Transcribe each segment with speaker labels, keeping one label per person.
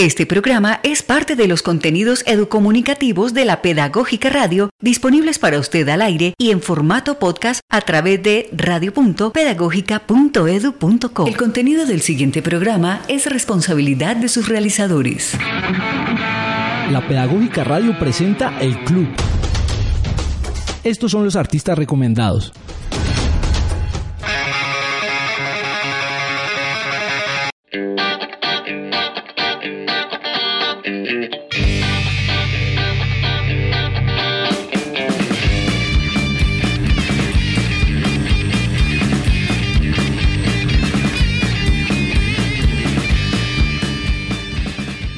Speaker 1: Este programa es parte de los contenidos educomunicativos de la Pedagógica Radio disponibles para usted al aire y en formato podcast a través de radio.pedagógica.edu.co. El contenido del siguiente programa es responsabilidad de sus realizadores.
Speaker 2: La Pedagógica Radio presenta El Club. Estos son los artistas recomendados.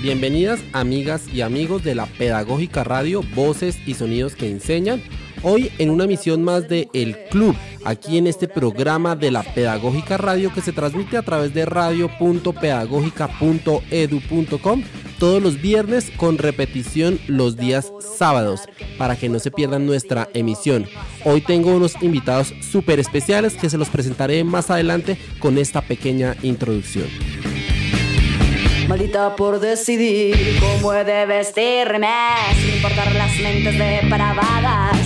Speaker 3: Bienvenidas amigas y amigos de la Pedagógica Radio, voces y sonidos que enseñan. Hoy en una emisión más de El Club, aquí en este programa de la Pedagógica Radio que se transmite a través de radio.pedagógica.edu.com todos los viernes con repetición los días sábados para que no se pierdan nuestra emisión. Hoy tengo unos invitados súper especiales que se los presentaré más adelante con esta pequeña introducción.
Speaker 4: Maldita por decidir cómo he de vestirme, sin importar las mentes depravadas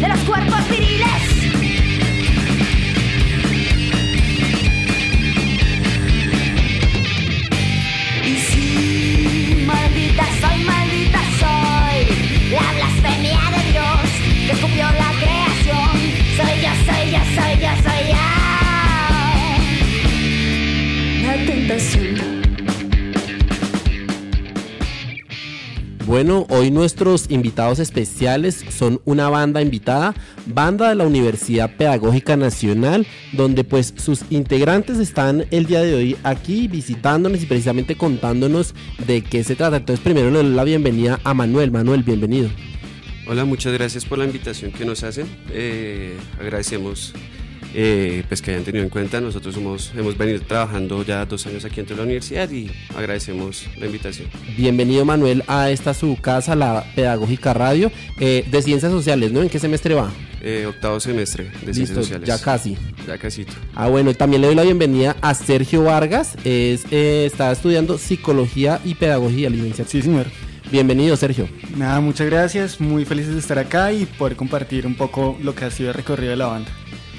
Speaker 4: de los cuerpos viriles. Maldita soy, maldita soy, la blasfemia
Speaker 3: Bueno, hoy nuestros invitados especiales son una banda invitada, banda de la Universidad Pedagógica Nacional, donde pues sus integrantes están el día de hoy aquí visitándonos y precisamente contándonos de qué se trata. Entonces primero le doy la bienvenida a Manuel. Manuel, bienvenido.
Speaker 5: Hola, muchas gracias por la invitación que nos hacen. Eh, agradecemos eh, pues que hayan tenido en cuenta. Nosotros somos, hemos venido trabajando ya dos años aquí dentro de la universidad y agradecemos la invitación.
Speaker 3: Bienvenido Manuel a esta su casa, la Pedagógica Radio, eh, de Ciencias Sociales, ¿no? ¿En qué semestre va?
Speaker 5: Eh, octavo semestre de Ciencias Sociales.
Speaker 3: ya casi.
Speaker 5: Ya casi.
Speaker 3: Ah, bueno, y también le doy la bienvenida a Sergio Vargas, es, eh, está estudiando Psicología y Pedagogía, licenciado.
Speaker 6: Sí, señor.
Speaker 3: Bienvenido, Sergio.
Speaker 6: Nada, muchas gracias. Muy felices de estar acá y poder compartir un poco lo que ha sido el recorrido de la banda.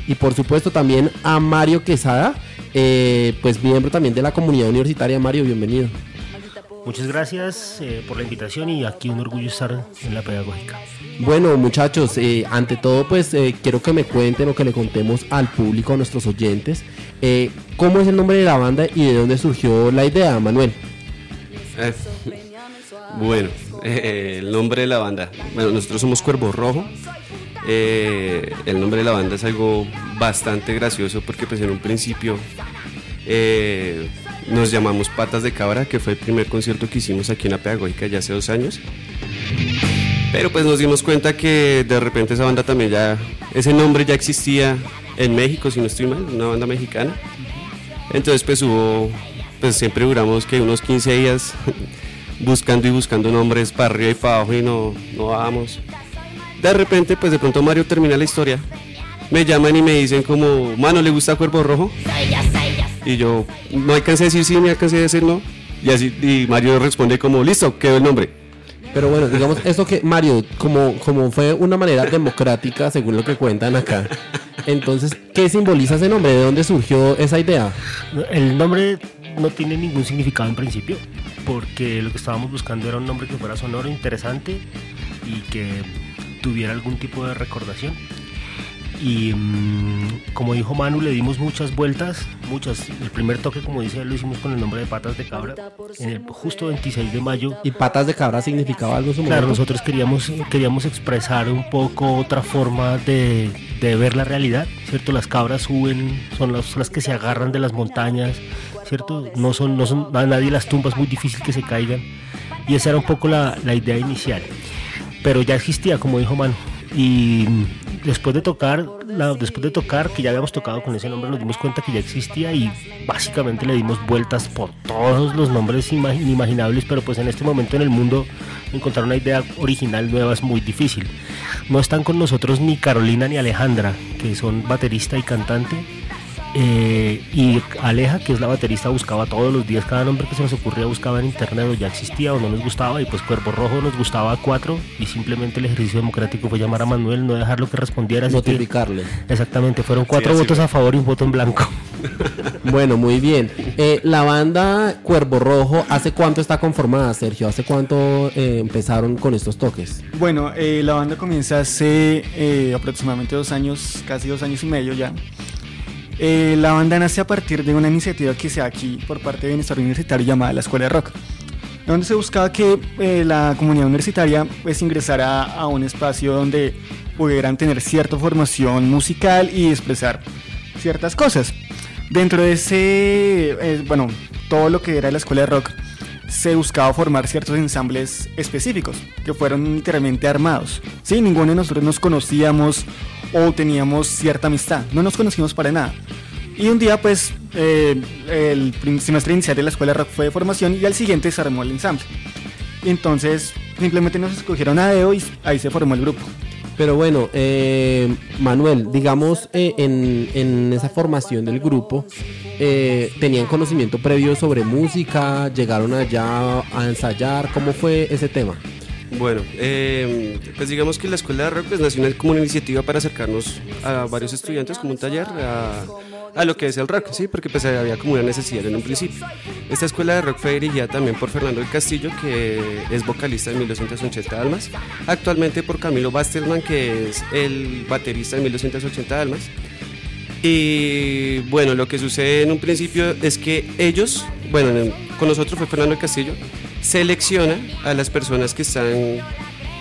Speaker 3: Y por supuesto también a Mario Quesada, eh, pues miembro también de la comunidad universitaria. Mario, bienvenido.
Speaker 7: Muchas gracias eh, por la invitación y aquí un orgullo estar en la pedagógica.
Speaker 3: Bueno, muchachos, eh, ante todo, pues eh, quiero que me cuenten o que le contemos al público, a nuestros oyentes, eh, cómo es el nombre de la banda y de dónde surgió la idea, Manuel.
Speaker 5: Eh, bueno, eh, el nombre de la banda. Bueno, nosotros somos Cuervo Rojo. Eh, el nombre de la banda es algo bastante gracioso porque pues en un principio eh, nos llamamos Patas de Cabra, que fue el primer concierto que hicimos aquí en la Pedagógica ya hace dos años. Pero pues nos dimos cuenta que de repente esa banda también ya, ese nombre ya existía en México, si no estoy mal, una banda mexicana. Entonces pues pues siempre duramos que unos 15 días buscando y buscando nombres para arriba y para abajo y no, no dábamos. De repente pues de pronto Mario termina la historia. Me llaman y me dicen como, mano, ¿le gusta Cuerpo Rojo? Y yo no alcancé a decir sí, ni alcancé a decir no. Y así, y Mario responde como, listo, quedó el nombre.
Speaker 3: Pero bueno, digamos, esto que, Mario, como, como fue una manera democrática, según lo que cuentan acá, entonces, ¿qué simboliza ese nombre? ¿De dónde surgió esa idea?
Speaker 7: El nombre no tiene ningún significado en principio, porque lo que estábamos buscando era un nombre que fuera sonoro, interesante y que tuviera algún tipo de recordación. Y mm, como dijo Manu, le dimos muchas vueltas, muchas. El primer toque, como dice él, lo hicimos con el nombre de Patas de Cabra, en el justo 26 de mayo
Speaker 3: ¿Y patas de cabra significaba algo su
Speaker 7: Claro, nosotros queríamos, queríamos expresar un poco otra forma de, de ver la realidad, ¿cierto? Las cabras suben, son las, las que se agarran de las montañas, ¿cierto? No son, no son a nadie las tumbas, muy difícil que se caigan. Y esa era un poco la, la idea inicial. Pero ya existía, como dijo Manu. Y después de tocar, la- después de tocar, que ya habíamos tocado con ese nombre, nos dimos cuenta que ya existía y básicamente le dimos vueltas por todos los nombres ima- inimaginables, pero pues en este momento en el mundo encontrar una idea original nueva es muy difícil. No están con nosotros ni Carolina ni Alejandra, que son baterista y cantante, Eh, y Aleja, que es la baterista, buscaba todos los días cada nombre que se nos ocurría, buscaba en internet o ya existía o no nos gustaba. Y pues Cuerpo Rojo nos gustaba a cuatro. Y simplemente el ejercicio democrático fue llamar a Manuel, no dejarlo que respondiera. así que-
Speaker 3: Notificarle.
Speaker 7: exactamente, fueron cuatro votos a favor y un voto en blanco.
Speaker 3: Bueno, muy bien. Eh, la banda Cuervo Rojo, ¿hace cuánto está conformada, Sergio? ¿Hace cuánto eh, empezaron con estos toques?
Speaker 6: Bueno, eh, la banda comienza hace eh, aproximadamente dos años, casi dos años y medio ya. Eh, la banda nace a partir de una iniciativa que se da aquí por parte de Bienestar Universitario llamada la Escuela de Rock, donde se buscaba que eh, la comunidad universitaria pues ingresara a un espacio donde pudieran tener cierta formación musical y expresar ciertas cosas. Dentro de ese, eh, bueno, todo lo que era la Escuela de Rock, se buscaba formar ciertos ensambles específicos que fueron literalmente armados. Sí, ninguno de nosotros nos conocíamos o teníamos cierta amistad, no nos conocimos para nada. Y un día, pues, eh, el semestre inicial de la escuela rock fue de formación y al siguiente se armó el ensamble. Y entonces simplemente nos escogieron a dedo y ahí se formó el grupo.
Speaker 3: Pero bueno, eh, Manuel, digamos, eh, en, en esa formación del grupo, eh, ¿tenían conocimiento previo sobre música? ¿Llegaron allá a ensayar? ¿Cómo fue ese tema?
Speaker 5: Bueno, eh, pues digamos que la Escuela de Rock pues, nació como una iniciativa para acercarnos a varios estudiantes, como un taller, a, lo que es el rock, ¿sí? Porque pues había como una necesidad en un principio. Esta Escuela de Rock fue dirigida también por Fernando del Castillo, que es vocalista de 1280 Almas, actualmente por Camilo Bastelman, que es el baterista de 1280 Almas. Y bueno, lo que sucede en un principio es que ellos, bueno, en- con nosotros fue Fernando del Castillo, selecciona a las personas que están,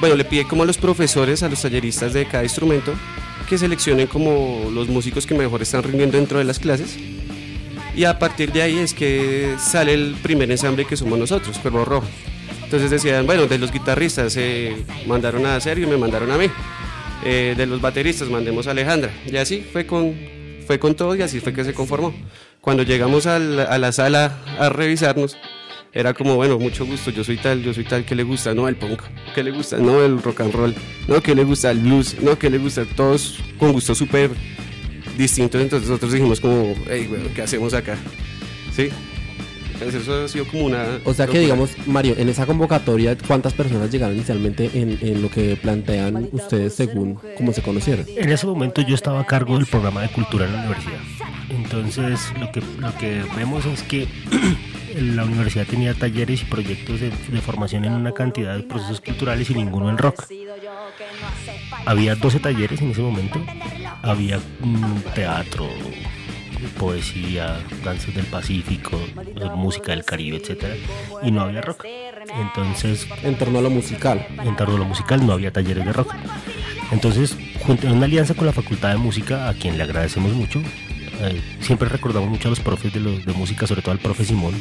Speaker 5: bueno, le pide como a los profesores, a los talleristas de cada instrumento, que seleccionen como los músicos que mejor están rindiendo dentro de las clases. Y a partir de ahí es que sale el primer ensamble que somos nosotros, Cuervo Rojo. Entonces decían, bueno, de los guitarristas eh, mandaron a Sergio y me mandaron a mí. Eh, de los bateristas mandemos a Alejandra. Y así fue con, fue con todo y así fue que se conformó. Cuando llegamos a la sala a revisarnos, era como, bueno, mucho gusto, yo soy tal, yo soy tal, ¿qué le gusta? No, el punk, ¿qué le gusta? No, el rock and roll, no, ¿qué le gusta? El blues, no, ¿qué le gusta? Todos con gusto súper distintos, entonces nosotros dijimos como, hey, bueno, ¿qué hacemos acá? ¿Sí? Entonces eso ha sido como una...
Speaker 3: O sea que, digamos, Mario, en esa convocatoria, ¿cuántas personas llegaron inicialmente en, en lo que plantean ustedes según cómo se conocieron?
Speaker 7: En ese momento yo estaba a cargo del programa de cultura en la universidad. Entonces lo que, lo que vemos es que la universidad tenía talleres y proyectos de, de formación en una cantidad de procesos culturales y ninguno en rock. Había 12 talleres en ese momento. Había mm, teatro, poesía, danzas del Pacífico, música del Caribe, etcétera, y no había rock. Entonces
Speaker 3: En torno a lo musical.
Speaker 7: en torno a lo musical no había talleres de rock. Entonces, en una alianza con la Facultad de Música, a quien le agradecemos mucho, siempre recordamos mucho a los profes de, los- de música, sobre todo al profe Simón,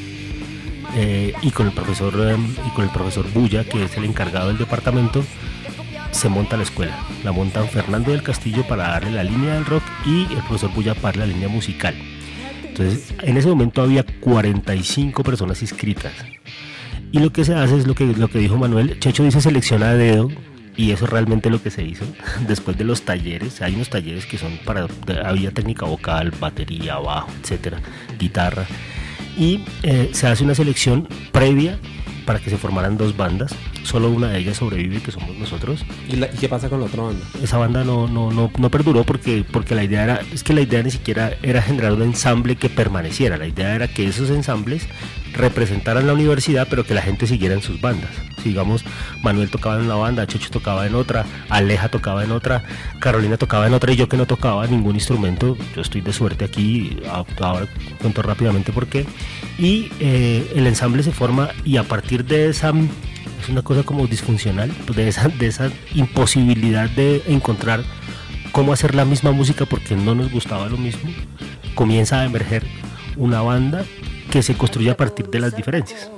Speaker 7: eh, y con el profesor eh, y con el profesor Bulla, que es el encargado del departamento, se monta la escuela. La montan Fernando del Castillo para darle la línea del rock y el profesor Bulla para la línea musical. Entonces, en ese momento había 45 personas inscritas. Y lo que se hace es lo que, lo que dijo Manuel, Checho dice selecciona a dedo y eso es realmente lo que se hizo. Después de los talleres, hay unos talleres que son para, había técnica vocal, batería, bajo, etcétera, guitarra. Y eh, se hace una selección previa para que se formaran dos bandas. Solo una de ellas sobrevive, que somos nosotros.
Speaker 3: ¿Y, la- y qué pasa con la otra banda?
Speaker 7: Esa banda no, no, no, no perduró porque, porque la idea era, es que la idea ni siquiera era generar un ensamble que permaneciera. La idea era que esos ensambles representaran la universidad, pero que la gente siguiera en sus bandas. Si, digamos, Manuel tocaba en una banda, Checho tocaba en otra, Aleja tocaba en otra, Carolina tocaba en otra y yo que no tocaba ningún instrumento. Yo estoy de suerte aquí, ahora cuento rápidamente por qué. Y eh, el ensamble se forma y a partir de esa es una cosa como disfuncional, pues, de esa, de esa imposibilidad de encontrar cómo hacer la misma música porque no nos gustaba lo mismo, comienza a emerger una banda que se construye a partir de las diferencias.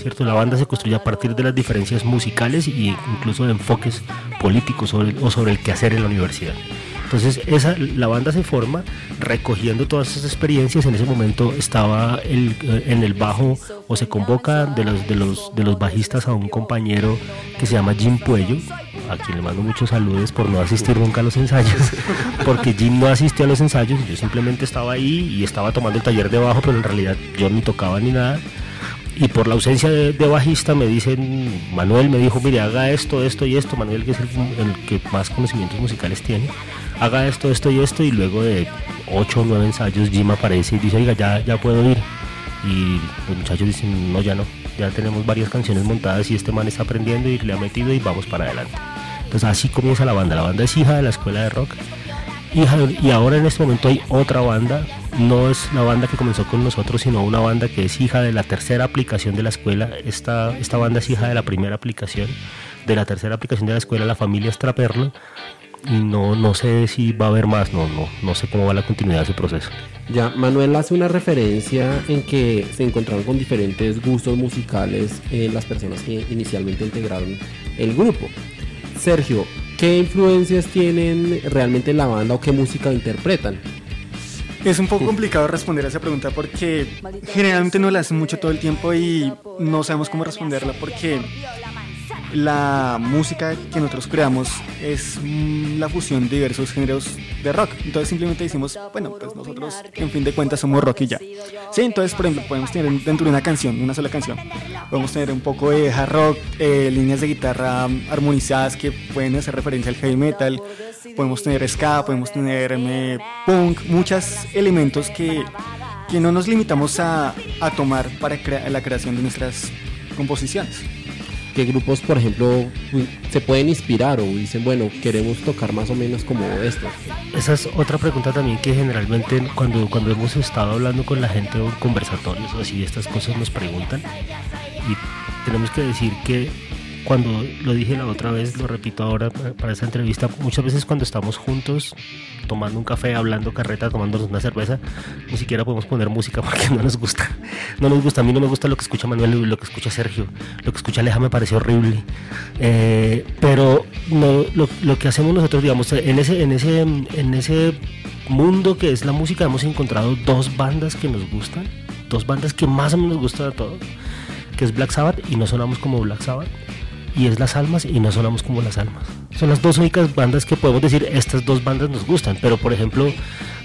Speaker 7: ¿Cierto? La banda se construye a partir de las diferencias musicales e incluso de enfoques políticos sobre, o sobre el quehacer en la universidad. Entonces esa, la banda se forma recogiendo todas esas experiencias. En ese momento estaba el, eh, en el bajo o se convoca de los, de, los, de los bajistas a un compañero que se llama Jim Puello, a quien le mando muchos saludos por no asistir nunca a los ensayos, porque Jim no asistió a los ensayos, yo simplemente estaba ahí y estaba tomando el taller de bajo, pero en realidad yo ni tocaba ni nada. Y por la ausencia de, bajista me dicen, Manuel me dijo, mire, haga esto, esto y esto, Manuel que es el, que más conocimientos musicales tiene, haga esto, esto y esto, y luego de 8 o 9 ensayos Jim aparece y dice, oiga, ya, ya puedo ir. Y los muchachos dicen, no, ya no, ya tenemos varias canciones montadas y este man está aprendiendo y le ha metido y vamos para adelante. Entonces así comienza la banda. La banda es hija de la escuela de rock. Y ahora en este momento hay otra banda. No es la banda que comenzó con nosotros, sino una banda que es hija de la tercera aplicación de la escuela. Esta, esta banda es hija de la primera aplicación, de la tercera aplicación de la escuela, la familia Estraperno. Y no, no sé si va a haber más, no, no, no sé cómo va la continuidad de ese proceso.
Speaker 3: Ya, Manuel hace una referencia en que se encontraron con diferentes gustos musicales en las personas que inicialmente integraron el grupo. Sergio, ¿qué influencias tienen realmente en la banda o qué música interpretan?
Speaker 6: Es un poco complicado responder a esa pregunta porque generalmente no la hacen mucho todo el tiempo y no sabemos cómo responderla porque la música que nosotros creamos es mm, la fusión de diversos géneros de rock. Entonces simplemente decimos, bueno, pues nosotros en fin de cuentas somos rock y ya. Sí, entonces por ejemplo podemos tener dentro de una canción, una sola canción, podemos tener un poco de hard rock, eh, líneas de guitarra armonizadas que pueden hacer referencia al heavy metal, podemos tener ska, podemos tener eh, punk, muchos elementos que, que no nos limitamos a, a tomar para crea- la creación de nuestras composiciones.
Speaker 3: ¿Qué grupos, por ejemplo, se pueden inspirar o dicen, bueno, queremos tocar más o menos como esto?
Speaker 7: Esa es otra pregunta también que generalmente cuando, cuando hemos estado hablando con la gente en conversatorios o así, estas cosas nos preguntan. Y tenemos que decir que cuando lo dije la otra vez, lo repito ahora pa- para esta entrevista, muchas veces cuando estamos juntos tomando un café, hablando carreta, tomándonos una cerveza, ni siquiera podemos poner música porque no nos gusta. No nos gusta, a mí no me gusta lo que escucha Manuel y lo que escucha Sergio, lo que escucha Aleja me parece horrible. Eh, pero no, lo, que hacemos nosotros, digamos, en ese, en ese, en ese mundo que es la música, hemos encontrado dos bandas que nos gustan, dos bandas que más o menos nos gustan a todos, que es Black Sabbath y no sonamos como Black Sabbath, y es Las Almas y no sonamos como Las Almas. Son las dos únicas bandas que podemos decir, estas dos bandas nos gustan, pero por ejemplo,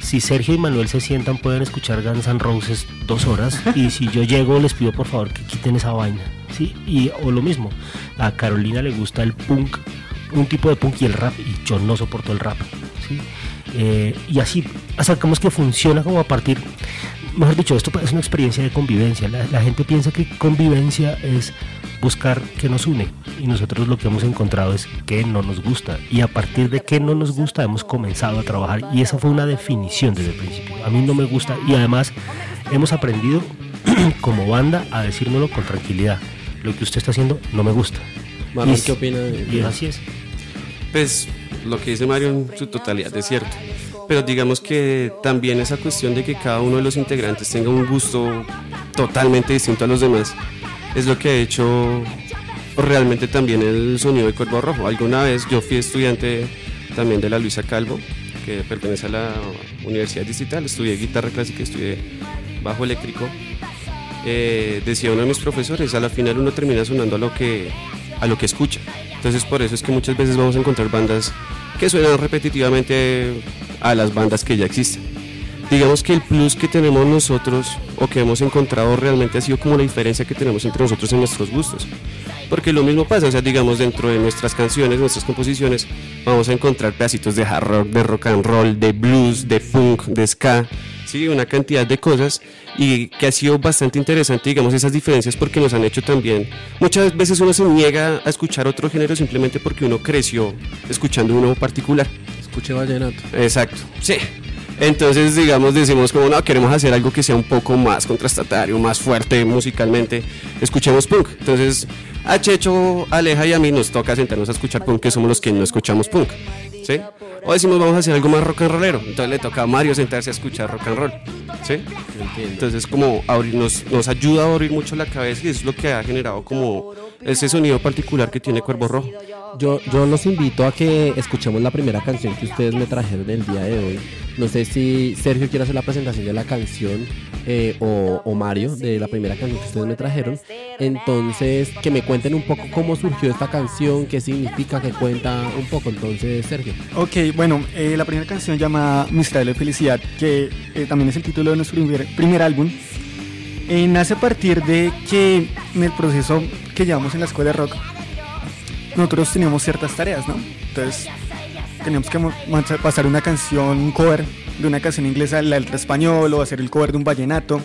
Speaker 7: si Sergio y Manuel se sientan pueden escuchar Guns N' Roses dos horas y si yo llego les pido por favor que quiten esa vaina, ¿sí? Y, o lo mismo, a Carolina le gusta el punk, un tipo de punk y el rap y yo no soporto el rap, ¿sí? Eh, y así sacamos que funciona como a partir, mejor dicho, esto es una experiencia de convivencia. La, la gente piensa que convivencia es buscar que nos une y nosotros lo que hemos encontrado es que no nos gusta y a partir de que no nos gusta hemos comenzado a trabajar y esa fue una definición desde el principio. A mí no me gusta y además hemos aprendido como banda a decírnoslo con tranquilidad. Lo que usted está haciendo no me gusta.
Speaker 3: Manuel,
Speaker 7: Y-
Speaker 3: ¿qué opina de
Speaker 7: Y así es.
Speaker 5: Pues lo que dice Mario en su totalidad es cierto. Pero digamos que también esa cuestión de que cada uno de los integrantes tenga un gusto totalmente distinto a los demás es lo que ha hecho realmente también el sonido de Cuervo Rojo. Alguna vez yo fui estudiante también de la Luisa Calvo, que pertenece a la Universidad Distrital, estudié guitarra clásica, estudié bajo eléctrico. Eh, decía uno de mis profesores, a la final uno termina sonando a lo que, a lo que escucha. Entonces por eso es que muchas veces vamos a encontrar bandas que suenan repetitivamente a las bandas que ya existen. Digamos que el plus que tenemos nosotros o que hemos encontrado realmente ha sido como la diferencia que tenemos entre nosotros en nuestros gustos. Porque lo mismo pasa, o sea, digamos dentro de nuestras canciones, nuestras composiciones, vamos a encontrar pedacitos de hard rock, de rock and roll, de blues, de funk, de ska, sí, una cantidad de cosas y que ha sido bastante interesante, digamos, esas diferencias porque nos han hecho también, muchas veces uno se niega a escuchar otro género simplemente porque uno creció escuchando uno particular.
Speaker 3: Escuche vallenato.
Speaker 5: Exacto, sí. Entonces, digamos, decimos como, no, queremos hacer algo que sea un poco más contrastatario, más fuerte musicalmente. Escuchemos punk. Entonces, a Checho, Aleja y a mí nos toca sentarnos a escuchar punk, que somos los que no escuchamos punk. O decimos, vamos a hacer algo más rock and rollero. Entonces le toca a Mario sentarse a escuchar rock and roll. ¿Sí? Entonces, como abrir, nos, nos ayuda a abrir mucho la cabeza y es lo que ha generado como ese sonido particular que tiene Cuervo Rojo.
Speaker 4: Yo, yo los invito a que escuchemos la primera canción que ustedes me trajeron el día de hoy. No sé si Sergio quiere hacer la presentación de la canción eh, o, Mario de la primera canción que ustedes me trajeron. Entonces, que me cuenten un poco cómo surgió esta canción, qué significa, qué cuenta un poco. Entonces, Sergio.
Speaker 6: Ok, bueno, eh, la primera canción llama Mistral de Felicidad, que eh, también es el título de nuestro primer, primer álbum. Nace a partir de que en el proceso que llevamos en la escuela de rock, nosotros teníamos ciertas tareas, ¿no? Entonces, teníamos que pasar una canción, un cover de una canción inglesa al al español o hacer el cover de un vallenato.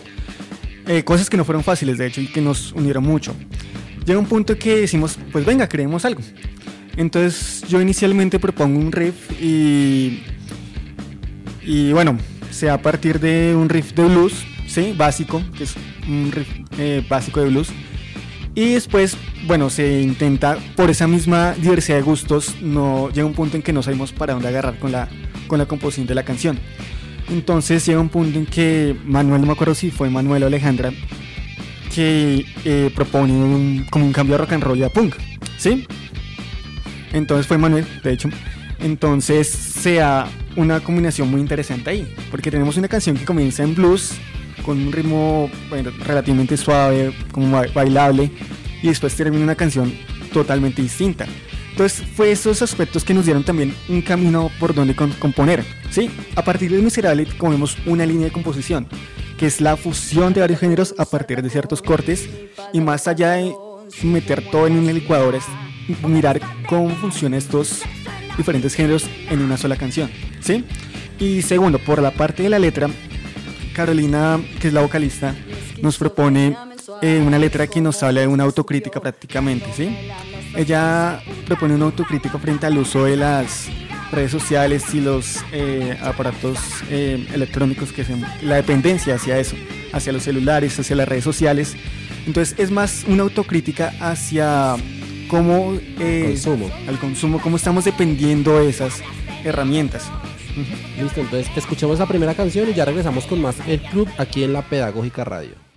Speaker 6: Eh, cosas que no fueron fáciles, de hecho, y que nos unieron mucho. Llega un punto que decimos, pues venga, creemos algo. Entonces yo inicialmente propongo un riff y, y bueno, sea a partir de un riff de blues, ¿sí? Básico, que es un riff eh, básico de blues. Y después, bueno, se intenta, por esa misma diversidad de gustos, no llega un punto en que no sabemos para dónde agarrar con la, con la composición de la canción. Entonces llega un punto en que Manuel, no me acuerdo si fue Manuel o Alejandra, que eh, propone un- como un cambio de rock and roll y a punk, ¿sí? Entonces fue Manuel, de hecho. Entonces sea una combinación muy interesante ahí, porque tenemos una canción que comienza en blues, con un ritmo bueno, relativamente suave, como ba- bailable, y después termina una canción totalmente distinta. Entonces fue esos aspectos que nos dieron también un camino por donde componer, ¿sí? A partir de Miserable comemos una línea de composición, que es la fusión de varios géneros a partir de ciertos cortes, y más allá de meter todo en una licuadora, es mirar cómo funcionan estos diferentes géneros en una sola canción, ¿sí? Y segundo, por la parte de la letra, Carolina, que es la vocalista, nos propone eh, una letra que nos habla de una autocrítica prácticamente, ¿sí? Ella propone una autocrítica frente al uso de las redes sociales y los eh, aparatos eh, electrónicos que se, la dependencia hacia eso, hacia los celulares, hacia las redes sociales. Entonces es más una autocrítica hacia cómo eh,
Speaker 4: Consumo.
Speaker 6: al consumo, cómo estamos dependiendo de esas herramientas.
Speaker 4: Listo, entonces escuchemos la primera canción y ya regresamos con más El Club aquí en la Pedagógica Radio.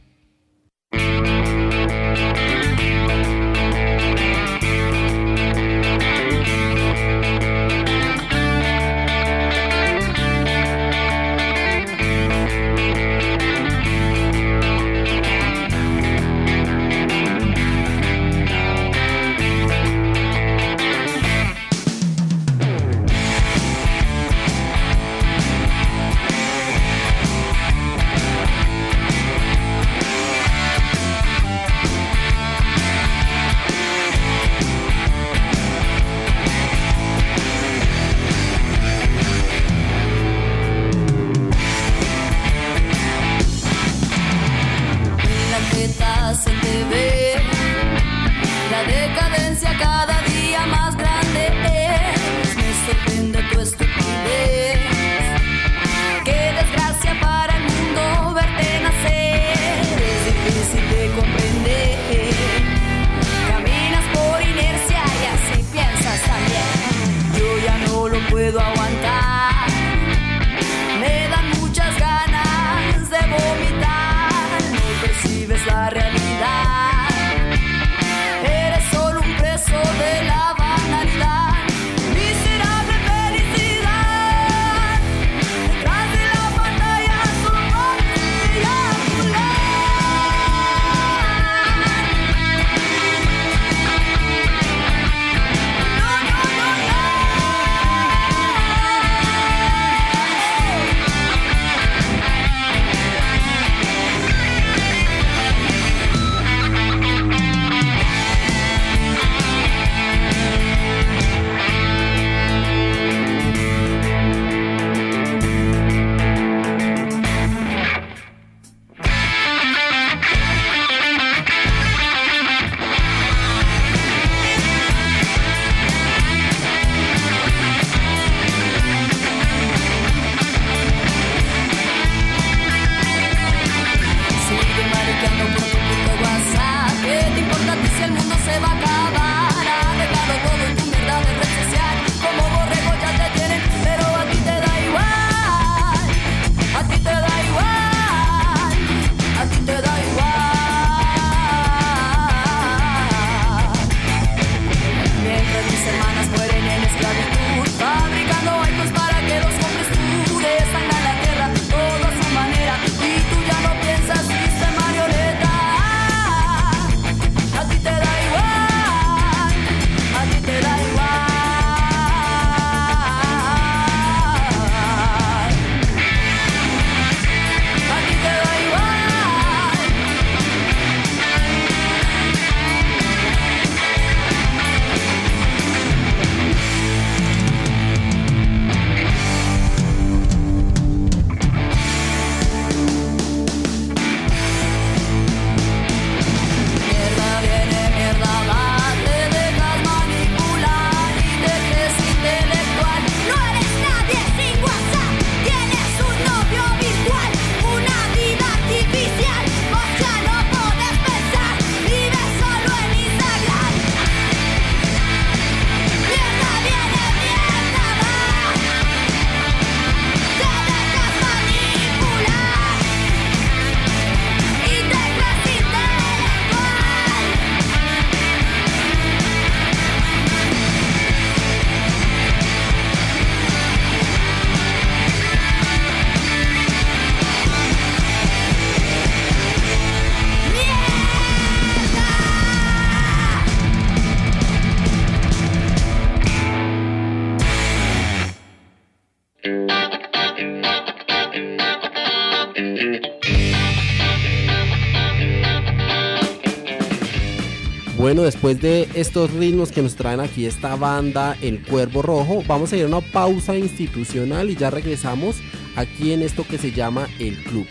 Speaker 3: Bueno, después de estos ritmos que nos traen aquí esta banda, El Cuervo Rojo, vamos a ir a una pausa institucional y ya regresamos aquí en esto que se llama El Club.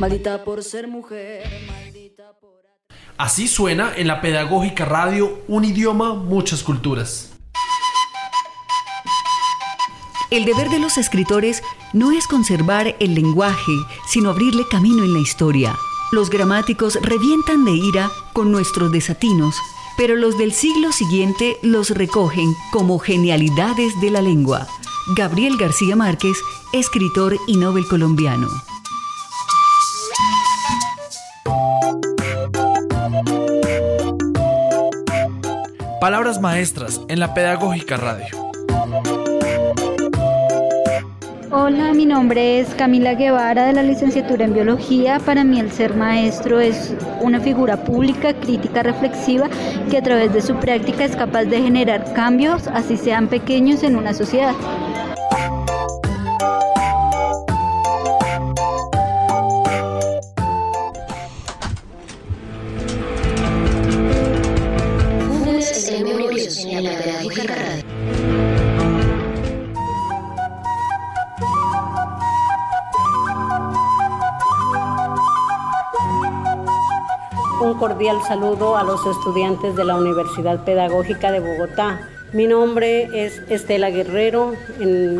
Speaker 8: Maldita por ser mujer, maldita por...
Speaker 9: Así suena en la Pedagógica Radio un idioma, muchas culturas.
Speaker 1: El deber de los escritores no es conservar el lenguaje, sino abrirle camino en la historia. Los gramáticos revientan de ira con nuestros desatinos, pero los del siglo siguiente los recogen como genialidades de la lengua. Gabriel García Márquez, escritor y Nobel colombiano.
Speaker 9: Palabras maestras en la Pedagógica Radio.
Speaker 10: Hola, mi nombre es Camila Guevara de la licenciatura en biología. Para mí el ser maestro es una figura pública, crítica, reflexiva, que a través de su práctica es capaz de generar cambios, así sean pequeños, en una sociedad.
Speaker 11: Saludo a los estudiantes de la Universidad Pedagógica de Bogotá. Mi nombre es Estela Guerrero,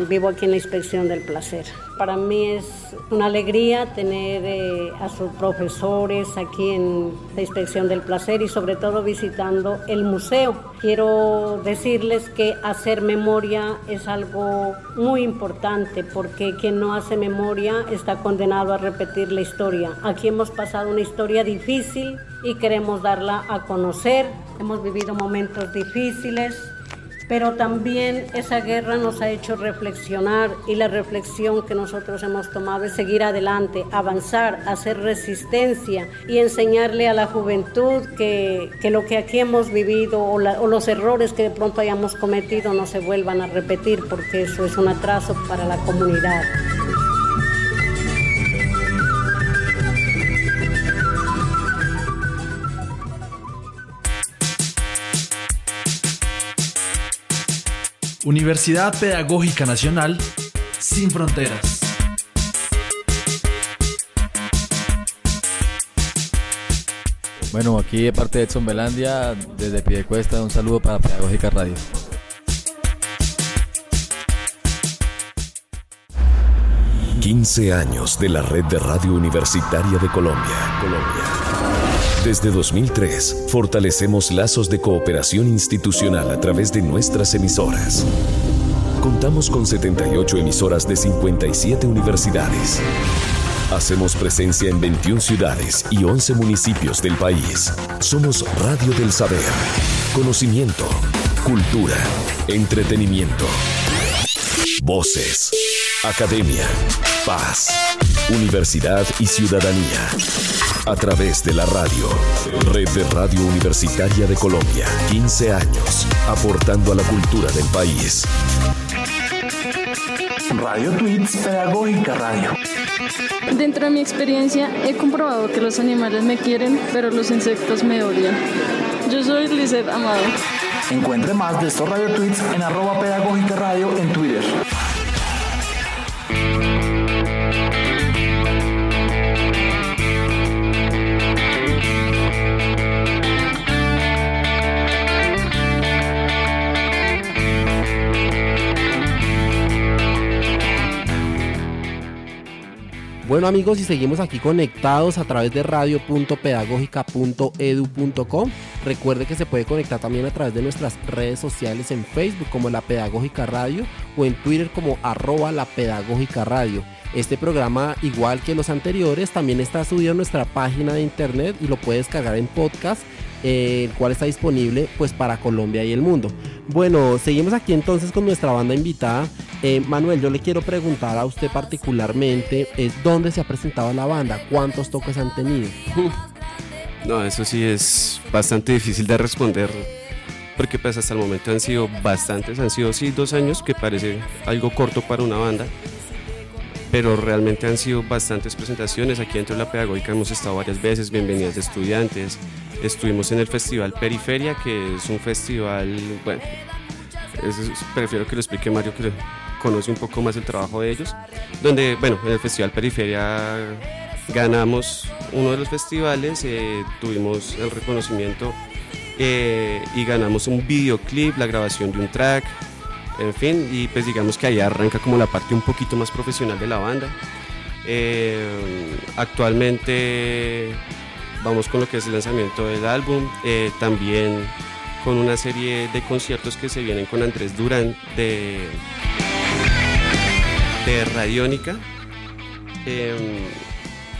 Speaker 11: vivo aquí en la Inspección del Placer. Para mí es una alegría tener eh, a sus profesores aquí en la Inspección del Placer y sobre todo visitando el museo. Quiero decirles que hacer memoria es algo muy importante porque quien no hace memoria está condenado a repetir la historia. Aquí hemos pasado una historia difícil y queremos darla a conocer. Hemos vivido momentos difíciles, pero también esa guerra nos ha hecho reflexionar y la reflexión que nosotros hemos tomado es seguir adelante, avanzar, hacer resistencia y enseñarle a la juventud que, que lo que aquí hemos vivido o, la- o los errores que de pronto hayamos cometido no se vuelvan a repetir porque eso es un atraso para la comunidad.
Speaker 9: Universidad Pedagógica Nacional, sin fronteras.
Speaker 12: Bueno, aquí de parte de Edson Belandia, desde Piedecuesta, un saludo para Pedagógica Radio.
Speaker 13: Colombia. 15 años de la red de radio universitaria de Colombia. Colombia. Desde 2003, fortalecemos lazos de cooperación institucional a través de nuestras emisoras. Contamos con 78 emisoras de 57 universidades. Hacemos presencia en 21 ciudades y 11 municipios del país. Somos Radio del Saber. Conocimiento, cultura, entretenimiento. Voces, academia, paz, universidad y ciudadanía. A través de la radio. Red de Radio Universitaria de Colombia. 15 años. Aportando a la cultura del país.
Speaker 14: Radio Tweets Pedagógica Radio.
Speaker 15: Dentro de mi experiencia he comprobado que los animales me quieren, pero los insectos me odian. Yo soy Lizeth Amado.
Speaker 14: Encuentre más de estos Radio Tweets en arroba Pedagógica Radio en Twitter.
Speaker 3: Bueno amigos, y seguimos aquí conectados a través de radio.pedagógica.edu.com. Recuerde que se puede conectar también a través de nuestras redes sociales en Facebook como La Pedagógica Radio o en Twitter como arroba La Pedagógica Radio. Este programa, igual que los anteriores, también está subido a nuestra página de internet y lo puedes cargar en podcast, eh, el cual está disponible pues para Colombia y el mundo. Bueno, seguimos aquí entonces con nuestra banda invitada. Eh, Manuel, yo le quiero preguntar a usted particularmente, eh, ¿dónde se ha presentado la banda? ¿Cuántos toques han tenido?
Speaker 5: No, eso sí es bastante difícil de responder, porque pues hasta el momento han sido bastantes, han sido sí dos años, que parece algo corto para una banda. pero realmente han sido bastantes presentaciones. Aquí dentro de la pedagógica hemos estado varias veces, bienvenidas de estudiantes. Estuvimos en el Festival Periferia, que es un festival, bueno, prefiero que lo explique Mario, que conoce un poco más el trabajo de ellos, donde, bueno, en el Festival Periferia ganamos uno de los festivales, eh, tuvimos el reconocimiento eh, y ganamos un videoclip, la grabación de un track, en fin, y pues digamos que ahí arranca como la parte un poquito más profesional de la banda. Eh, actualmente vamos con lo que es el lanzamiento del álbum, eh, también con una serie de conciertos que se vienen con Andrés Durán de, de Radiónica, eh,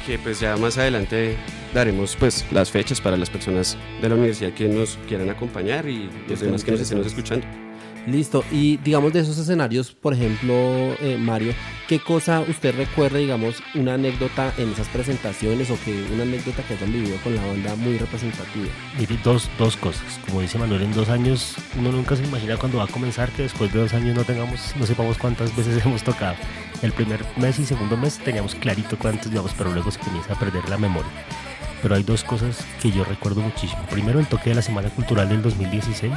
Speaker 5: que pues ya más adelante daremos pues las fechas para las personas de la universidad que nos quieran acompañar y los demás que nos estén escuchando.
Speaker 3: Listo, y digamos de esos escenarios, por ejemplo, eh, Mario, ¿qué cosa usted recuerda, digamos, una anécdota en esas presentaciones o que una anécdota que hayan vivido con la banda muy representativa?
Speaker 7: Mire, dos, dos cosas. Como dice Manuel, en dos años uno nunca se imagina cuando va a comenzar que después de dos años no tengamos, no sepamos cuántas veces hemos tocado. El primer mes y segundo mes teníamos clarito cuántos, digamos, pero luego se comienza a perder la memoria. Pero hay dos cosas que yo recuerdo muchísimo. Primero, el toque de la Semana Cultural del 2016,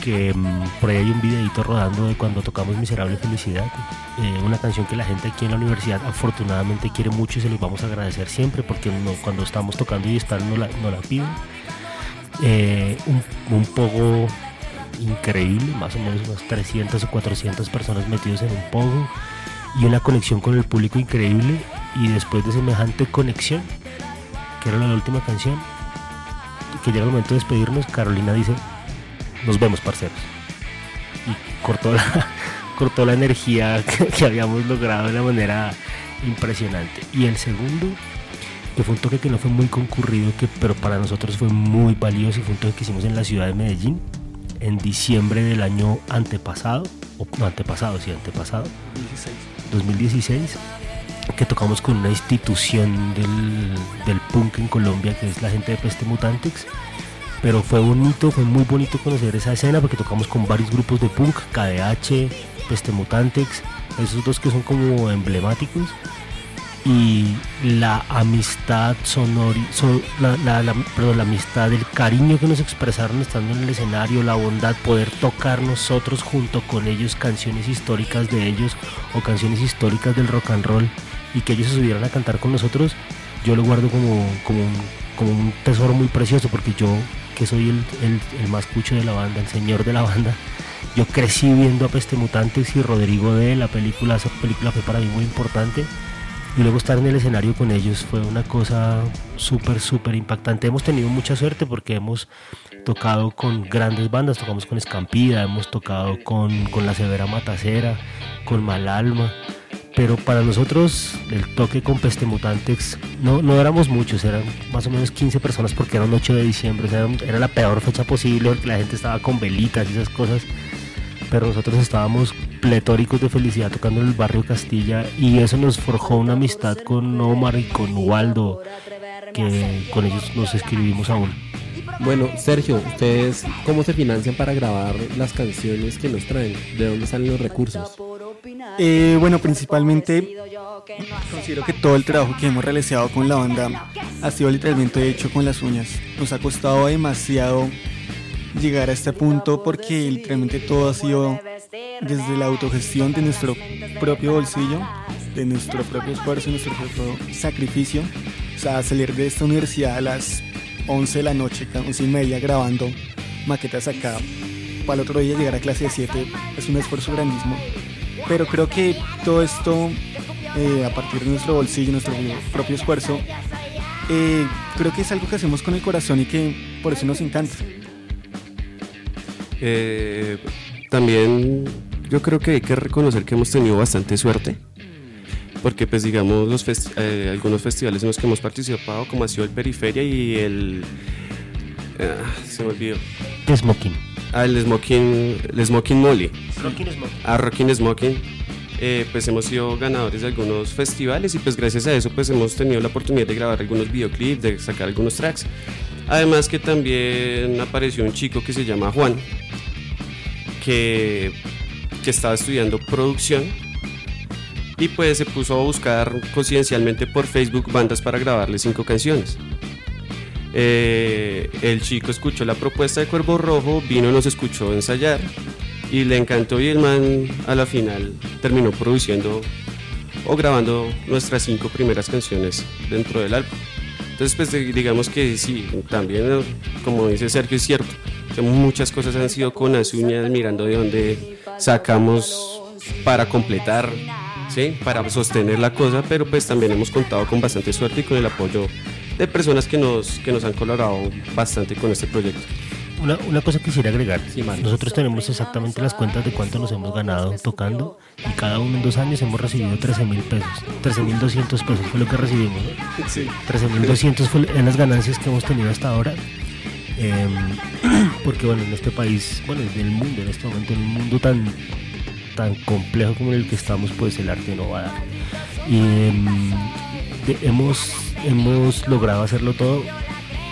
Speaker 7: que mm, por ahí hay un videito rodando de cuando tocamos Miserable Felicidad, eh, una canción que la gente aquí en la universidad afortunadamente quiere mucho y se los vamos a agradecer siempre porque cuando estamos tocando y están no la, no la piden. Eh, un, un poco increíble, más o menos unas 300 o 400 personas metidos en un pogo y una conexión con el público increíble y después de semejante conexión, que era la última canción, que llega el momento de despedirnos, Carolina dice, nos vemos parceros. Y cortó la, cortó la energía que, que habíamos logrado de una manera impresionante. Y el segundo, que fue un toque que no fue muy concurrido, que, pero para nosotros fue muy valioso y fue un toque que hicimos en la ciudad de Medellín en diciembre del año antepasado, o no antepasado, sí, antepasado, 2016, que tocamos con una institución del, del punk en Colombia, que es la gente de Peste Mutantex. Pero fue bonito, fue muy bonito conocer esa escena porque tocamos con varios grupos de punk, KDH, Peste Mutantex, esos dos que son como emblemáticos. Y la amistad sonori, son, la, amistad, el cariño que nos expresaron estando en el escenario, la bondad, poder tocar nosotros junto con ellos canciones históricas de ellos o canciones históricas del rock and roll y que ellos se subieran a cantar con nosotros, yo lo guardo como, como, como un tesoro muy precioso porque yo, que soy el, el, el más cucho de la banda, el señor de la banda, yo crecí viendo a Peste Mutantes y Rodrigo de la película, esa película fue para mí muy importante. Y luego estar en el escenario con ellos fue una cosa súper, súper impactante. Hemos tenido mucha suerte porque hemos tocado con grandes bandas, tocamos con Escampida, hemos tocado con, con La Severa Matacera, con Malalma, pero para nosotros el toque con Peste Mutantex no, no éramos muchos, eran más o menos 15 personas porque era un 8 de diciembre, o sea, era, era la peor fecha posible porque la gente estaba con velitas y esas cosas, pero nosotros estábamos pletóricos de felicidad tocando en el barrio Castilla y eso nos forjó una amistad con Omar y con Waldo, que con ellos nos escribimos aún.
Speaker 3: Bueno, Sergio, ¿ustedes cómo se financian para grabar las canciones que nos traen? ¿De dónde salen los recursos?
Speaker 6: Eh, bueno, principalmente considero que todo el trabajo que hemos realizado con la banda ha sido literalmente hecho con las uñas. Nos ha costado demasiado llegar a este punto porque literalmente todo ha sido desde la autogestión de nuestro propio bolsillo, de nuestro propio esfuerzo, nuestro propio sacrificio. O sea, salir de esta universidad a las 11 de la noche, 11 y media grabando maquetas acá, para el otro día llegar a clase de 7 es un esfuerzo grandísimo. Pero creo que todo esto, eh, a partir de nuestro bolsillo, nuestro propio esfuerzo, eh, creo que es algo que hacemos con el corazón y que por eso nos encanta.
Speaker 5: Eh, también yo creo que hay que reconocer que hemos tenido bastante suerte. Porque pues digamos los festi- eh, algunos festivales en los que hemos participado, como ha sido el Periferia y el... se me olvidó.
Speaker 7: Smoking.
Speaker 5: Ah, el Smoking, el Smoking Molly.
Speaker 7: Rockin' Smoking.
Speaker 5: Ah, Rockin' Smoking. Eh, pues hemos sido ganadores de algunos festivales y pues gracias a eso pues hemos tenido la oportunidad de grabar algunos videoclips, de sacar algunos tracks. Además que también apareció un chico que se llama Juan, que, que estaba estudiando producción y pues se puso a buscar coincidencialmente por Facebook bandas para grabarle cinco canciones. Eh, el chico escuchó la propuesta de Cuervo Rojo, vino, nos escuchó ensayar y le encantó y el man a la final terminó produciendo o grabando nuestras cinco primeras canciones dentro del álbum. Entonces pues digamos que sí, también como dice Sergio es cierto, que muchas cosas han sido con las uñas mirando de dónde sacamos para completar, ¿sí? para sostener la cosa, pero pues también hemos contado con bastante suerte y con el apoyo de personas que nos, que nos han colaborado bastante con este proyecto.
Speaker 7: Una, una cosa quisiera agregar. Nosotros tenemos exactamente las cuentas de cuánto nos hemos ganado tocando y cada uno en dos años hemos recibido 13 mil pesos. 13 mil 200 pesos fue lo que recibimos. ¿no?
Speaker 5: Sí.
Speaker 7: 13 mil 200 fue en las ganancias que hemos tenido hasta ahora. Em, porque bueno, en este país, bueno, en el mundo, en este momento, en un mundo tan, tan complejo como el que estamos, pues el arte no va a dar. Y em, de- hemos, hemos logrado hacerlo todo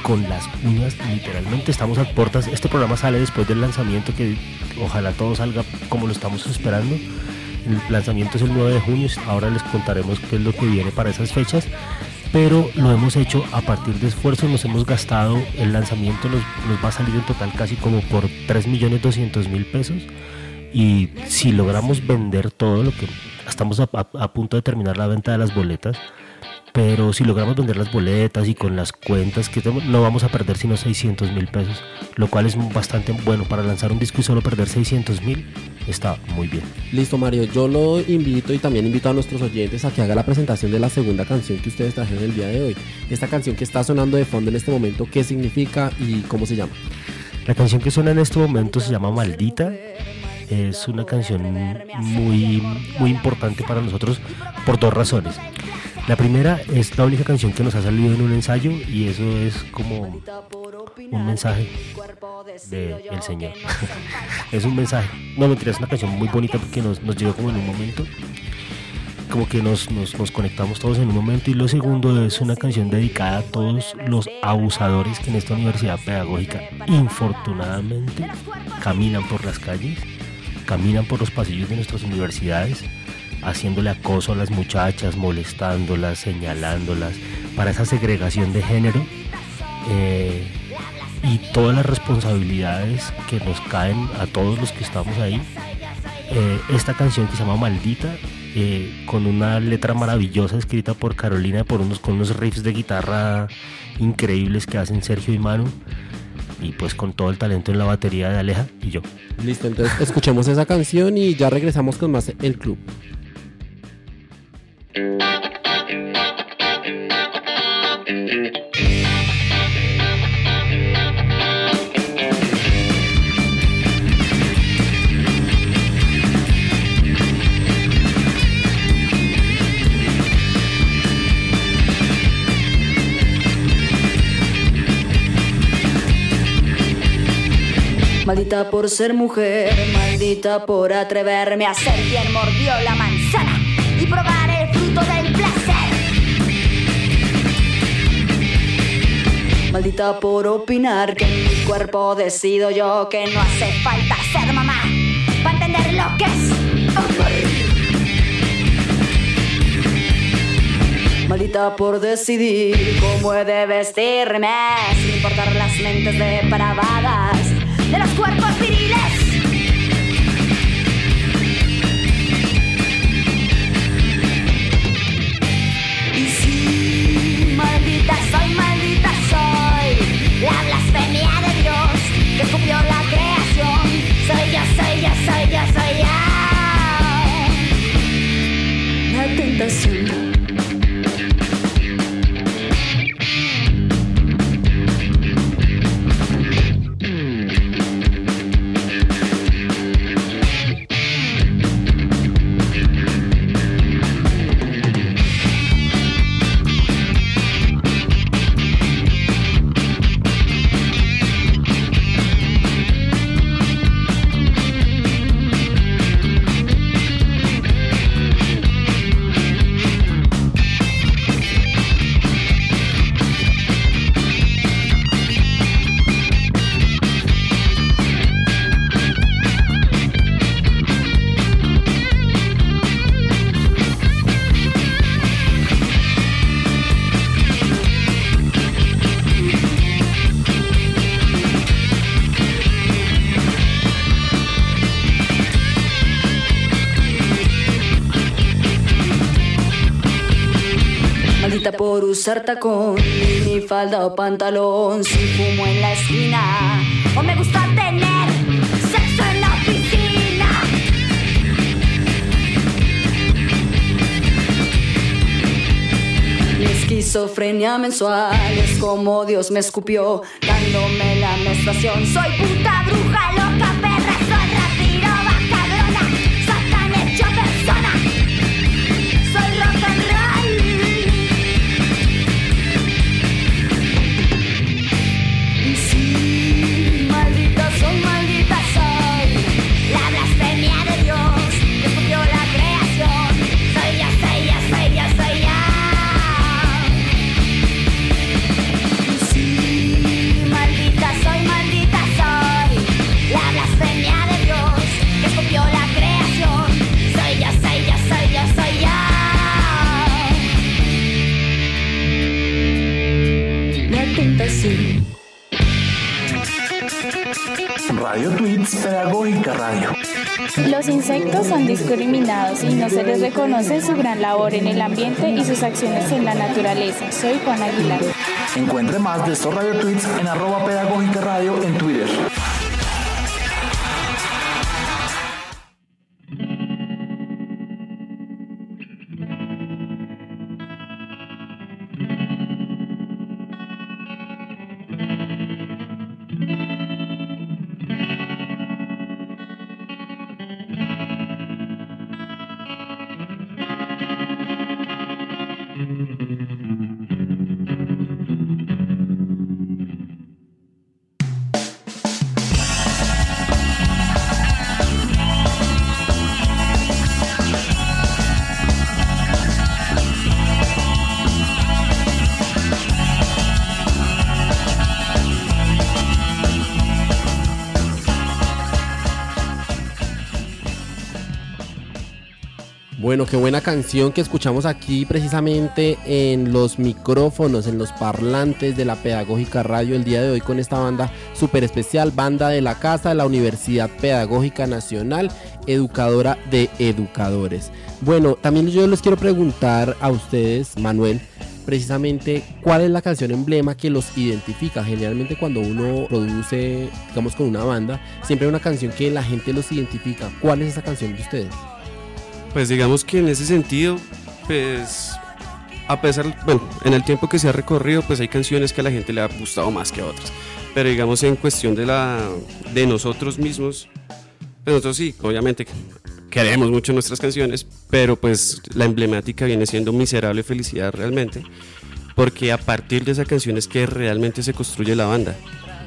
Speaker 7: con las uñas, literalmente estamos a puertas. Este programa sale después del lanzamiento, que ojalá todo salga como lo estamos esperando. El lanzamiento es el 9 de junio, ahora les contaremos qué es lo que viene para esas fechas. Pero lo hemos hecho a partir de esfuerzos, nos hemos gastado, el lanzamiento nos, nos va a salir en total casi como por 3.200.000 pesos. Y si logramos vender todo lo que estamos a, a- a punto de terminar la venta de las boletas, pero si logramos vender las boletas y con las cuentas que tenemos, no vamos a perder sino 600 mil pesos, lo cual es bastante bueno para lanzar un disco y solo perder 600 mil está muy bien.
Speaker 3: Listo, Mario. Yo lo invito y también invito a nuestros oyentes a que haga la presentación de la segunda canción que ustedes trajeron el día de hoy. Esta canción que está sonando de fondo en este momento, ¿qué significa y cómo se llama?
Speaker 7: La canción que suena en este momento se llama Maldita. Es una canción muy, muy importante para nosotros por dos razones. La primera es la única canción que nos ha salido en un ensayo y eso es como un mensaje del Señor. es un mensaje. No, mentira, es una canción muy bonita porque nos, nos llegó como en un momento. Como que nos, nos, nos conectamos todos en un momento. Y lo segundo es una canción dedicada a todos los abusadores que en esta universidad pedagógica, infortunadamente, caminan por las calles, caminan por los pasillos de nuestras universidades, haciéndole acoso a las muchachas, molestándolas, señalándolas, para esa segregación de género. eh, y todas las responsabilidades que nos caen a todos los que estamos ahí. Eh, esta canción que se llama Maldita, eh, con una letra maravillosa escrita por Carolina, por unos, con unos riffs de guitarra increíbles que hacen Sergio y Manu, y pues con todo el talento en la batería de Aleja y yo.
Speaker 3: Listo, entonces escuchemos esa canción y ya regresamos con más El Club.
Speaker 8: Maldita por ser mujer, maldita por atreverme a ser quien mordió la manzana Maldita por opinar que en mi cuerpo decido yo que no hace falta ser mamá para entender lo que es. Maldita por decidir cómo he de vestirme sin importar las mentes depravadas de los cuerpos viriles. La blasfemia de Dios que escupió la creación. Soy yo, soy yo, soy yo, soy yo. La tentación. Por usar tacón, ni falda o pantalón, si fumo en la esquina. O me gusta tener sexo en la oficina. Mi esquizofrenia mensual es como Dios me escupió, dándome la menstruación. Soy puta bruja
Speaker 14: Radio.
Speaker 16: Los insectos son discriminados y no se les reconoce su gran labor en el ambiente y sus acciones en la naturaleza. Soy Juan Aguilar.
Speaker 14: Encuentre más de estos Radio Tweets en arroba Pedagógica Radio en Twitter.
Speaker 3: Bueno, qué buena canción que escuchamos aquí precisamente en los micrófonos, en los parlantes de la Pedagógica Radio el día de hoy con esta banda súper especial, banda de la casa de la Universidad Pedagógica Nacional, educadora de educadores. Bueno, también yo les quiero preguntar a ustedes, Manuel, precisamente cuál es la canción emblema que los identifica. Generalmente cuando uno produce, digamos, con una banda, siempre hay una canción que la gente los identifica. ¿Cuál es esa canción de ustedes?
Speaker 5: Pues digamos que en ese sentido, pues a pesar, bueno, en el tiempo que se ha recorrido, pues hay canciones que a la gente le ha gustado más que a otras. Pero digamos en cuestión de la de nosotros mismos, pues nosotros sí, obviamente queremos mucho nuestras canciones, pero pues la emblemática viene siendo Miserable Felicidad realmente, porque a partir de esa canción es que realmente se construye la banda.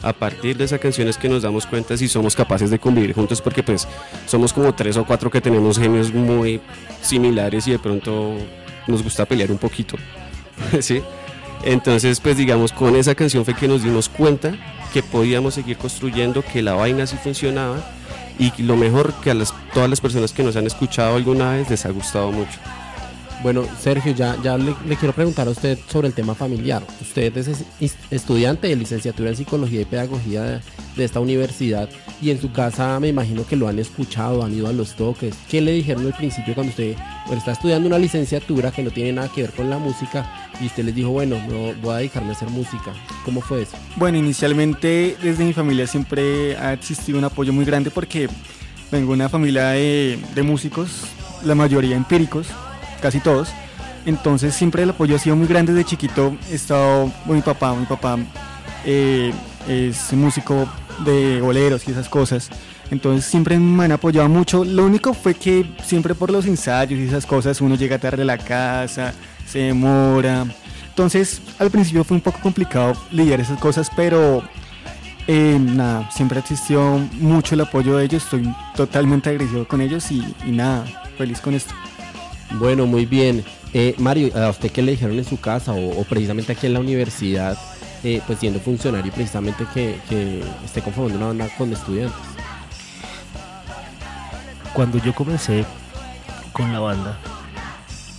Speaker 5: A partir de esa canción es que nos damos cuenta si somos capaces de convivir juntos, porque pues somos como tres o cuatro que tenemos genios muy similares y de pronto nos gusta pelear un poquito. ¿Sí? Entonces, pues digamos, con esa canción fue que nos dimos cuenta que podíamos seguir construyendo, que la vaina sí funcionaba y lo mejor que a las, todas las personas que nos han escuchado alguna vez les ha gustado mucho.
Speaker 3: Bueno, Sergio, ya, ya le, quiero preguntar a usted sobre el tema familiar. Usted es estudiante de licenciatura en Psicología y Pedagogía de, esta universidad y en su casa me imagino que lo han escuchado, han ido a los toques. ¿Qué le dijeron al principio cuando usted está estudiando una licenciatura que no tiene nada que ver con la música y usted les dijo, bueno, no, voy a dedicarme a hacer música? ¿Cómo fue eso?
Speaker 6: Bueno, inicialmente desde mi familia siempre ha existido un apoyo muy grande porque vengo de una familia de, de músicos, la mayoría empíricos, casi todos. Entonces siempre el apoyo ha sido muy grande desde chiquito. He estado mi papá, mi papá eh, es músico de boleros y esas cosas. Entonces siempre me han apoyado mucho. Lo único fue que siempre por los ensayos y esas cosas uno llega tarde a la casa, se demora. Entonces al principio fue un poco complicado lidiar esas cosas, pero eh, nada, siempre existió mucho el apoyo de ellos. Estoy totalmente agradecido con ellos y, y nada, feliz con esto.
Speaker 3: Bueno, muy bien. Eh, Mario, ¿a usted qué le dijeron en su casa o, precisamente aquí en la universidad, eh, pues siendo funcionario, precisamente que, esté conformando una banda con estudiantes?
Speaker 7: Cuando yo comencé con la banda,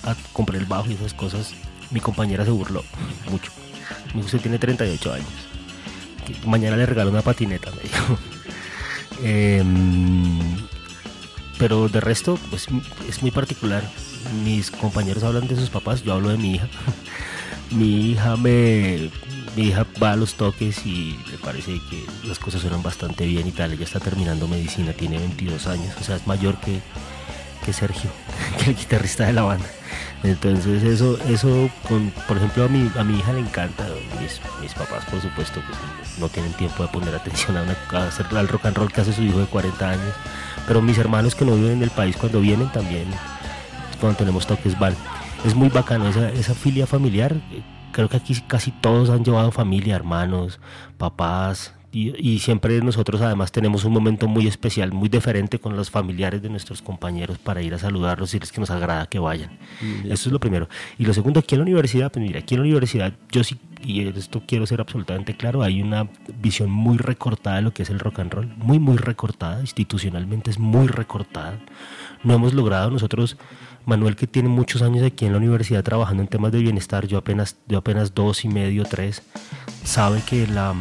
Speaker 7: a comprar el bajo y esas cosas, mi compañera se burló mucho. Me usted tiene 38 años. mañana le regalo una patineta, me dijo. Em, pero de resto, pues es muy particular. Mis compañeros hablan de sus papás, yo hablo de mi hija. mi hija me mi hija va a los toques y le parece que las cosas suenan bastante bien y tal. Ella está terminando medicina, tiene 22 años, o sea, es mayor que, que Sergio, que el guitarrista de la banda. Entonces eso, eso por ejemplo, a mi, a mi hija le encanta, mis, mis papás por supuesto pues, no tienen tiempo de poner atención a, una, hacer al rock and roll que hace su hijo de 40 años, pero mis hermanos que no viven en el país cuando vienen también, cuando tenemos toques van. Es muy bacano esa, esa filia familiar, creo que aquí casi todos han llevado familia, hermanos, papás, y, y, siempre nosotros además tenemos un momento muy especial, muy diferente con los familiares de nuestros compañeros para ir a saludarlos y decirles que nos agrada que vayan. Mm, Eso es lo primero. Y lo segundo, aquí en la universidad, pues mira, aquí en la universidad yo sí, y esto quiero ser absolutamente claro, hay una visión muy recortada de lo que es el rock and roll, muy, muy recortada, institucionalmente es muy recortada. No hemos logrado nosotros Manuel que tiene muchos años aquí en la universidad trabajando en temas de bienestar, yo apenas, yo apenas dos y medio, tres, sabe que la,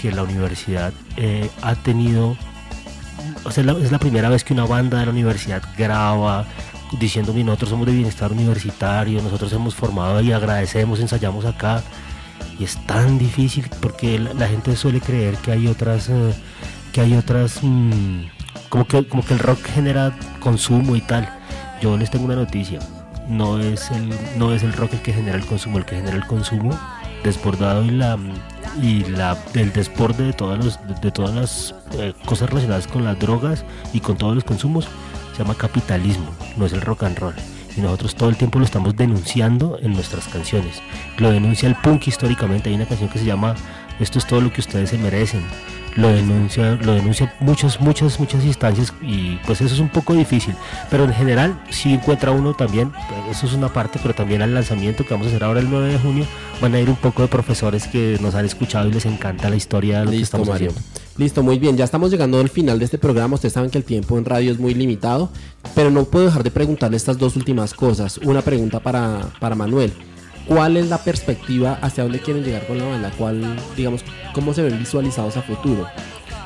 Speaker 7: que la universidad eh, ha tenido, o sea, es la primera vez que una banda de la universidad graba diciendo nosotros somos de bienestar universitario, nosotros hemos formado y agradecemos, ensayamos acá. Y es tan difícil porque la, gente suele creer que hay otras, eh, que hay otras, mmm, como, que, como que el rock genera consumo y tal yo les tengo una noticia. No es el, no es el rock el que genera el consumo, el que genera el consumo desbordado y la y la el desborde de todas los, de, todas las eh, cosas relacionadas con las drogas y con todos los consumos se llama capitalismo, no es el rock and roll. Y nosotros todo el tiempo lo estamos denunciando en nuestras canciones. Lo denuncia el punk históricamente. Hay una canción que se llama Esto es todo lo que ustedes se merecen lo denuncia, lo denuncia muchas, muchas, muchas instancias y pues eso es un poco difícil. Pero en general si encuentra uno también, eso es una parte, pero también al lanzamiento que vamos a hacer ahora el 9 de junio, van a ir un poco de profesores que nos han escuchado y les encanta la historia de lo
Speaker 3: Listo,
Speaker 7: que estamos
Speaker 3: Mario.
Speaker 7: haciendo.
Speaker 3: Listo, muy bien. Ya estamos llegando al final de este programa. Ustedes saben que el tiempo en radio es muy limitado, pero no puedo dejar de preguntarle estas dos últimas cosas. Una pregunta para, para Manuel. ¿Cuál es la perspectiva hacia dónde quieren llegar con la banda? ¿Cuál, digamos, cómo se ven visualizados a futuro?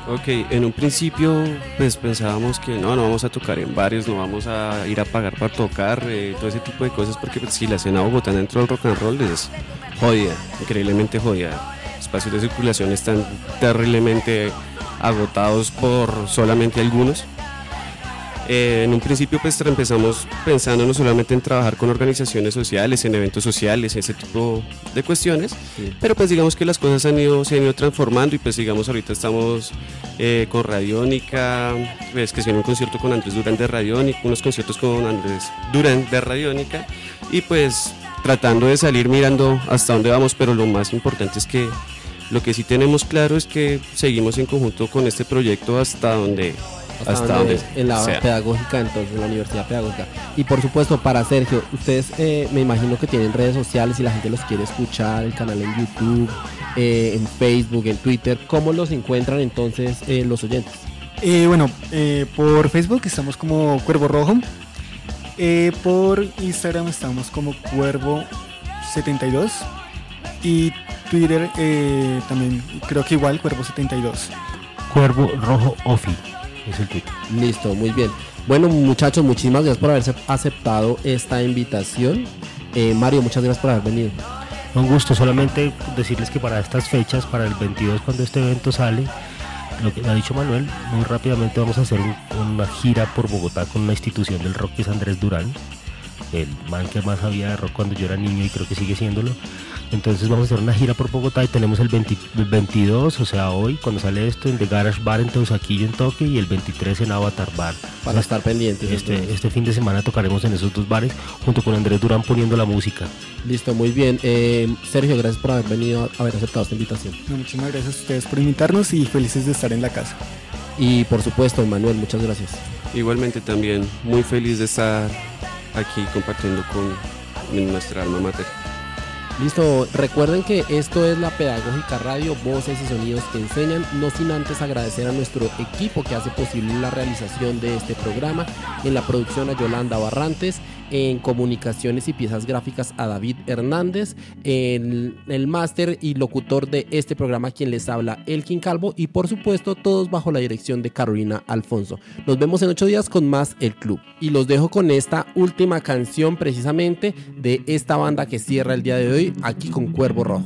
Speaker 5: Ok, en un principio pues pensábamos que no, no vamos a tocar en bares, no vamos a ir a pagar para tocar, eh, todo ese tipo de cosas, porque pues, si la escena bogotana dentro del rock and roll es jodida, increíblemente jodida. Espacios de circulación están terriblemente agotados por solamente algunos. Eh, en un principio pues empezamos pensando no solamente en trabajar con organizaciones sociales, en eventos sociales, ese tipo de cuestiones, pero pues digamos que las cosas han ido, se han ido transformando y pues digamos ahorita estamos eh, con Radiónica, pues que se viene un concierto con Andrés Durán de Radiónica, unos conciertos con Andrés Durán de Radiónica y pues tratando de salir mirando hasta dónde vamos, pero lo más importante es que lo que sí tenemos claro es que seguimos en conjunto con este proyecto hasta donde hasta, donde
Speaker 3: en la
Speaker 5: sea.
Speaker 3: pedagógica, entonces en la universidad pedagógica. Y por supuesto, para Sergio, ustedes eh, me imagino que tienen redes sociales y la gente los quiere escuchar, el canal en YouTube, eh, en Facebook, en Twitter. ¿Cómo los encuentran entonces eh, los oyentes?
Speaker 6: Eh, bueno, eh, por Facebook estamos como Cuervo Rojo. Eh, por Instagram estamos como Cuervo72. Y Twitter eh, también, creo que igual, Cuervo72.
Speaker 7: Cuervo Rojo Ofi es el Twitter.
Speaker 3: Listo, muy bien. Bueno, muchachos, muchísimas gracias por haberse aceptado esta invitación. Eh, Mario, muchas gracias por haber venido.
Speaker 7: Un gusto, solamente decirles que para estas fechas, para el 22 cuando este evento sale, lo que ha dicho Manuel, muy rápidamente vamos a hacer un- una gira por Bogotá con una institución del rock que es Andrés Durán, el man que más sabía de rock cuando yo era niño y creo que sigue siéndolo. Entonces vamos a hacer una gira por Bogotá y tenemos el, 20 el 22, o sea hoy, cuando sale esto, en The Garage Bar en Teusaquillo en Toque y el 23 en Avatar Bar.
Speaker 3: Para estar pendientes.
Speaker 7: Este,
Speaker 3: entonces.
Speaker 7: este fin de semana tocaremos en esos dos bares junto con Andrés Durán poniendo la música.
Speaker 3: Listo, muy bien. Eh, Sergio, gracias por haber venido, haber aceptado esta invitación.
Speaker 6: No, muchísimas gracias a ustedes por invitarnos y felices de estar en la casa.
Speaker 3: Y por supuesto, Manuel, muchas gracias.
Speaker 5: Igualmente también muy feliz de estar aquí compartiendo con nuestra alma mater.
Speaker 3: Listo, recuerden que esto es la Pedagógica Radio, voces y sonidos que enseñan, no sin antes agradecer a nuestro equipo que hace posible la realización de este programa, en la producción a Yolanda Barrantes,
Speaker 4: en comunicaciones y piezas gráficas a David Hernández, en el máster y locutor de este programa quien les habla Elkin Calvo y por supuesto todos bajo la dirección de Carolina Alfonso. Nos vemos en ocho días con más El Club y los dejo con esta última canción precisamente de esta banda que cierra el día de hoy aquí con Cuervo Rojo.